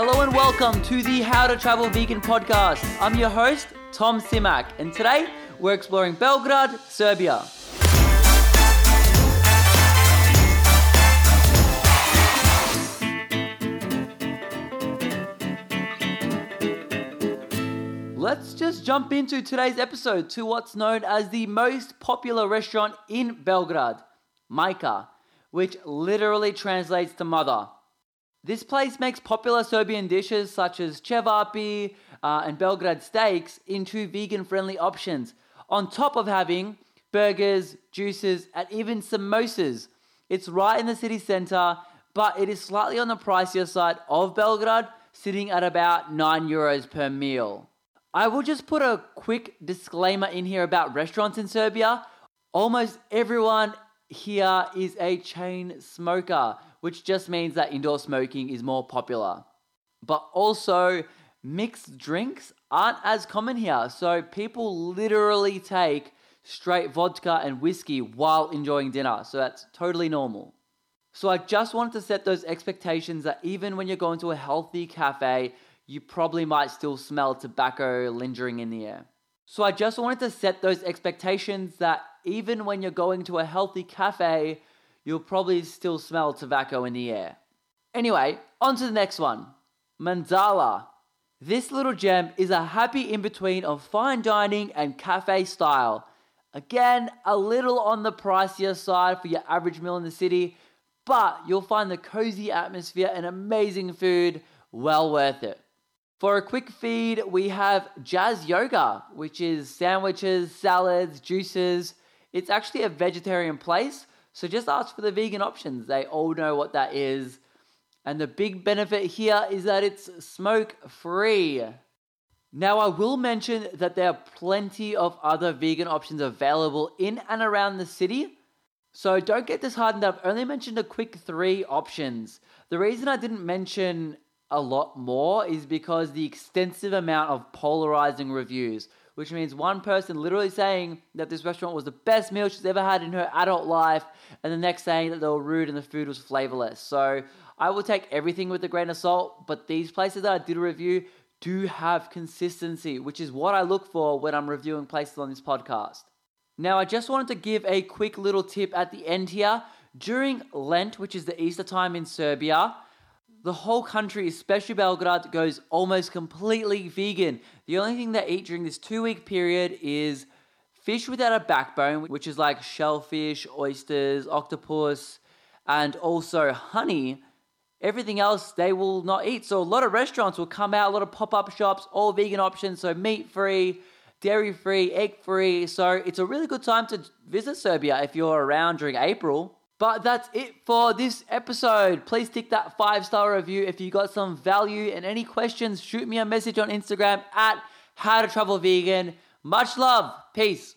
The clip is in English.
Hello and welcome to the How to Travel Vegan podcast. I'm your host, Tom Simak, and today we're exploring Belgrade, Serbia. Let's just jump into today's episode to what's known as the most popular restaurant in Belgrade, Mayka, which literally translates to mother. This place makes popular Serbian dishes such as cevapi uh, and Belgrade steaks into vegan friendly options, on top of having burgers, juices, and even samosas. It's right in the city centre, but it is slightly on the pricier side of Belgrade, sitting at about 9 euros per meal. I will just put a quick disclaimer in here about restaurants in Serbia. Almost everyone here is a chain smoker, which just means that indoor smoking is more popular. But also, mixed drinks aren't as common here, so people literally take straight vodka and whiskey while enjoying dinner, so that's totally normal. So I just wanted to set those expectations that even when you're going to a healthy cafe, you probably might still smell tobacco lingering in the air. So I just wanted to set those expectations that even when you're going to a healthy cafe, you'll probably still smell tobacco in the air. Anyway, on to the next one Mandala. This little gem is a happy in between of fine dining and cafe style. Again, a little on the pricier side for your average meal in the city, but you'll find the cozy atmosphere and amazing food well worth it. For a quick feed, we have Jazz Yoga, which is sandwiches, salads, juices. It's actually a vegetarian place, so just ask for the vegan options. They all know what that is. And the big benefit here is that it's smoke free. Now, I will mention that there are plenty of other vegan options available in and around the city. So don't get disheartened. I've only mentioned a quick three options. The reason I didn't mention a lot more is because the extensive amount of polarizing reviews, which means one person literally saying that this restaurant was the best meal she's ever had in her adult life, and the next saying that they were rude and the food was flavorless. So I will take everything with a grain of salt, but these places that I did a review do have consistency, which is what I look for when I'm reviewing places on this podcast. Now, I just wanted to give a quick little tip at the end here. During Lent, which is the Easter time in Serbia, the whole country, especially Belgrade, goes almost completely vegan. The only thing they eat during this two week period is fish without a backbone, which is like shellfish, oysters, octopus, and also honey. Everything else they will not eat. So a lot of restaurants will come out, a lot of pop up shops, all vegan options, so meat free, dairy free, egg free. So it's a really good time to visit Serbia if you're around during April. But that's it for this episode. Please tick that five star review if you got some value. And any questions, shoot me a message on Instagram at How to Travel Vegan. Much love. Peace.